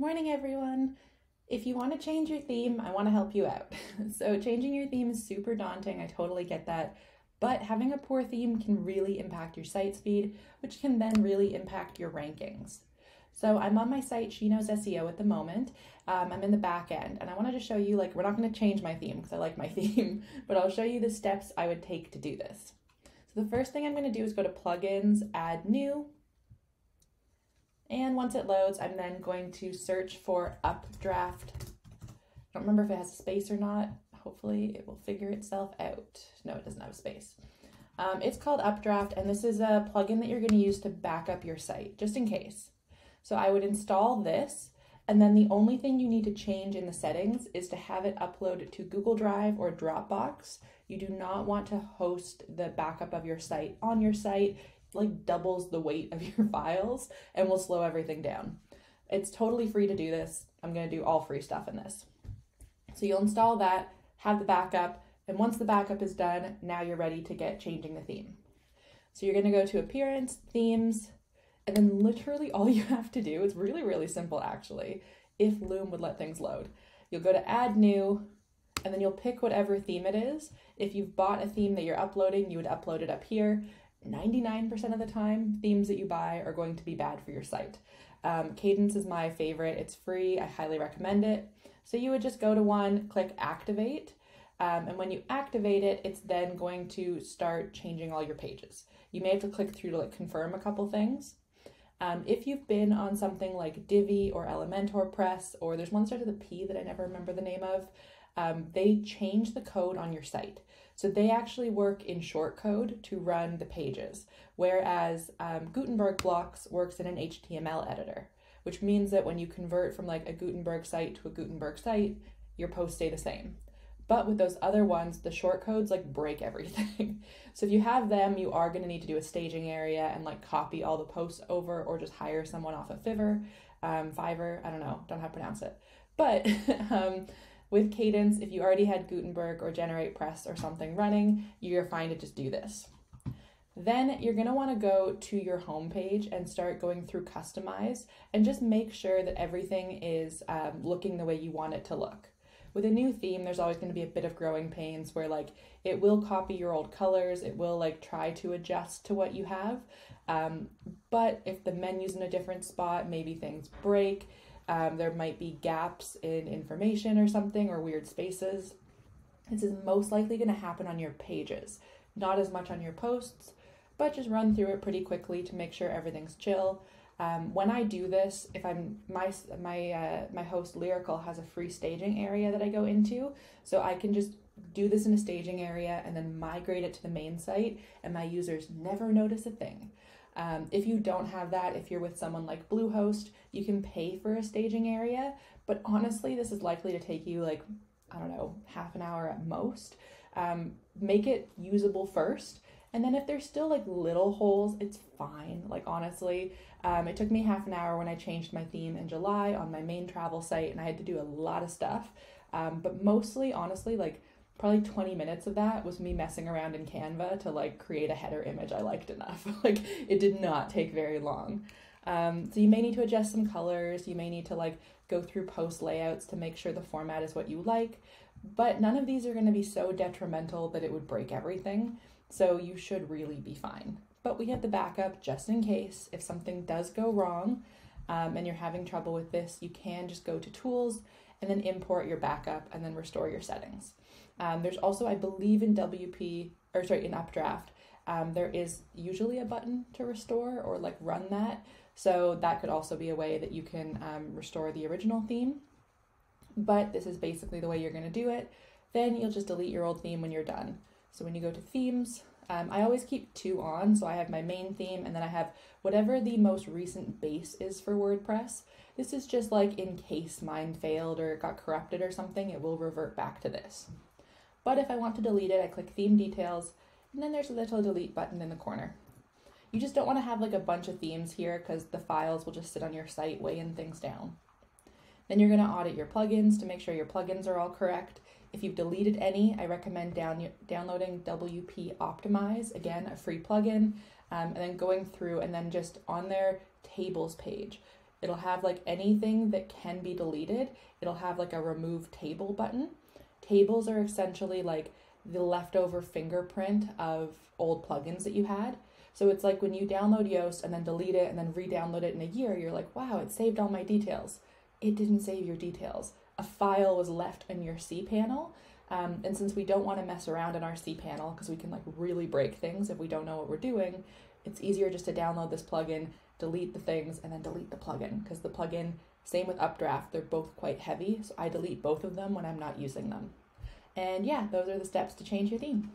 Morning, everyone. If you want to change your theme, I want to help you out. so, changing your theme is super daunting. I totally get that. But having a poor theme can really impact your site speed, which can then really impact your rankings. So I'm on my site, She Knows SEO at the moment. Um, I'm in the back end and I wanted to show you, like, we're not going to change my theme because I like my theme, but I'll show you the steps I would take to do this. So the first thing I'm going to do is go to plugins, add new, and once it loads, I'm then going to search for Updraft. I don't remember if it has a space or not. Hopefully it will figure itself out. No, it doesn't have a space. Um, it's called Updraft, and this is a plugin that you're going to use to back up your site, just in case. So I would install this, and then the only thing you need to change in the settings is to have it upload to Google Drive or Dropbox. You do not want to host the backup of your site on your site like doubles the weight of your files and will slow everything down. It's totally free to do this. I'm to do all free stuff in this. So you'll install that, have the backup, and once the backup is done, now you're ready to get changing the theme. So you're to go to appearance, themes, and then literally all you have to do, it's really, really simple actually, if Loom would let things load. You'll go to add new, and then you'll pick whatever theme it is. If you've bought a theme that you're uploading, you would upload it up here. 99% of the time, themes that you buy are going to be bad for your site. Um, Kadence is my favorite. It's free. I highly recommend it. So you would just go to one, click activate, um, and when you activate it, it's then going to start changing all your pages. You may have to click through to like confirm a couple things. Um, if you've been on something like Divi or Elementor Press, or there's one started with a P that I never remember the name of, um, they change the code on your site. So they actually work in shortcode to run the pages, whereas um, Gutenberg blocks works in an HTML editor, which means that when you convert from like a Gutenberg site to a Gutenberg site, your posts stay the same. But with those other ones, the shortcodes like break everything. so if you have them, you are going to need to do a staging area and like copy all the posts over or just hire someone off of Fiverr, um, Fiverr, I don't know, don't know how to pronounce it. But um, with Kadence, if you already had Gutenberg or Generate Press or something running, you're fine to just do this. Then you're going to want to go to your home page and start going through customize and just make sure that everything is um, looking the way you want it to look. With a new theme, there's always going to be a bit of growing pains where like it will copy your old colors, it will like try to adjust to what you have. Um, but if the menu's in a different spot, maybe things break. Um, there might be gaps in information or something or weird spaces. This is most likely going to happen on your pages, not as much on your posts, but just run through it pretty quickly to make sure everything's chill. Um, when I do this, if I'm my my uh, my host Lyrical has a free staging area that I go into, so I can just do this in a staging area and then migrate it to the main site, and my users never notice a thing. Um, if you don't have that, if you're with someone like Bluehost, you can pay for a staging area. But honestly, this is likely to take you like, I don't know, half an hour at most. Um, make it usable first. And then if there's still like little holes, it's fine. Like honestly, um, it took me half an hour when I changed my theme in July on my main travel site, and I had to do a lot of stuff. Um, but mostly, honestly, like probably 20 minutes of that was me messing around in Canva to like create a header image I liked enough. like it did not take very long. Um, so you may need to adjust some colors, you may need to like go through post layouts to make sure the format is what you like, but none of these are going to be so detrimental that it would break everything. So you should really be fine. But we have the backup just in case if something does go wrong um, and you're having trouble with this, you can just go to tools and then import your backup and then restore your settings. Um, there's also, I believe, in WP or sorry, in Updraft, um, there is usually a button to restore or like run that. So that could also be a way that you can um, restore the original theme. But this is basically the way you're going to do it. Then you'll just delete your old theme when you're done. So when you go to themes, um, I always keep two on. So I have my main theme and then I have whatever the most recent base is for WordPress. This is just like in case mine failed or it got corrupted or something, it will revert back to this. But if I want to delete it, I click theme details and then there's a little delete button in the corner. You just don't want to have like a bunch of themes here because the files will just sit on your site weighing things down. Then you're going to audit your plugins to make sure your plugins are all correct. If you've deleted any, I recommend down, downloading WP Optimize, again, a free plugin, um, and then going through and then just on their tables page. It'll have like anything that can be deleted. It'll have like a remove table button. Tables are essentially like the leftover fingerprint of old plugins that you had. So it's like when you download Yoast and then delete it and then re-download it in a year, you're like, wow, it saved all my details. It didn't save your details. A file was left in your cPanel. Um, and since we don't want to mess around in our cPanel because we can like really break things if we don't know what we're doing, it's easier just to download this plugin, delete the things, and then delete the plugin because the plugin, same with Updraft, they're both quite heavy. So I delete both of them when I'm not using them. And yeah, those are the steps to change your theme.